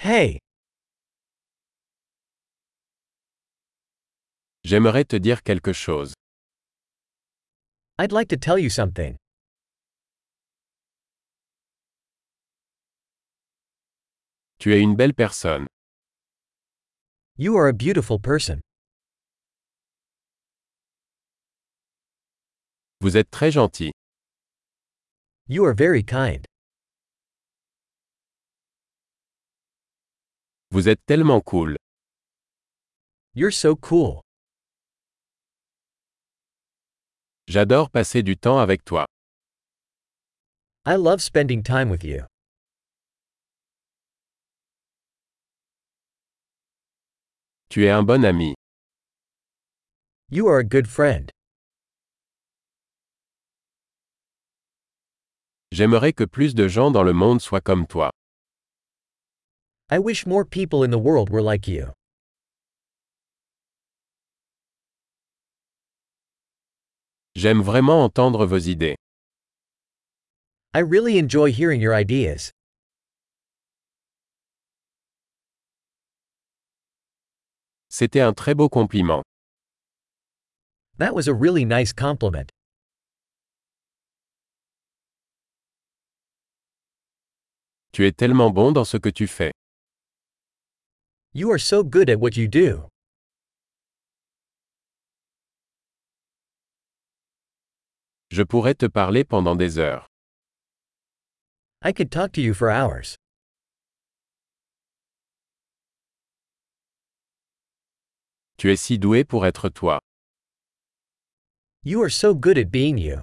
Hey, J'aimerais te dire quelque chose. I'd like to tell you something. Tu es une belle personne. You are a beautiful person. Vous êtes très gentil. You are very kind. Vous êtes tellement cool. You're so cool. J'adore passer du temps avec toi. I love spending time with you. Tu es un bon ami. You are a good friend. J'aimerais que plus de gens dans le monde soient comme toi. I wish more people in the world were like you. J'aime vraiment entendre vos idées. I really enjoy hearing your ideas. C'était un très beau compliment. That was a really nice compliment. Tu es tellement bon dans ce que tu fais. You are so good at what you do. Je pourrais te parler pendant des heures. I could talk to you for hours. Tu es si doué pour être toi. You are so good at being you.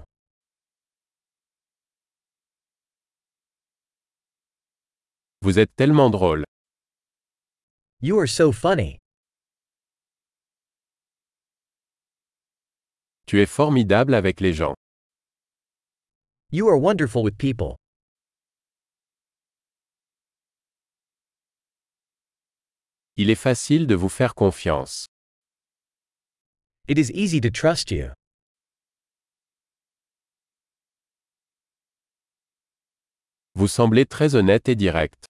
Vous êtes tellement drôle. You are so funny. Tu es formidable avec les gens. You are wonderful with people. Il est facile de vous faire confiance. It is easy to trust you. Vous semblez très honnête et direct.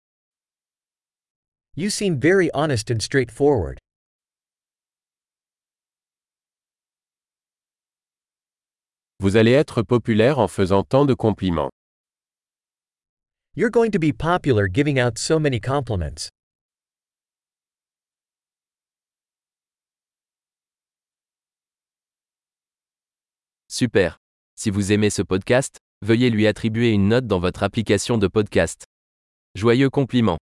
You seem very honest and straightforward. Vous allez être populaire en faisant tant de compliments. You're going to be popular giving out so many compliments. Super. Si vous aimez ce podcast, veuillez lui attribuer une note dans votre application de podcast. Joyeux compliment.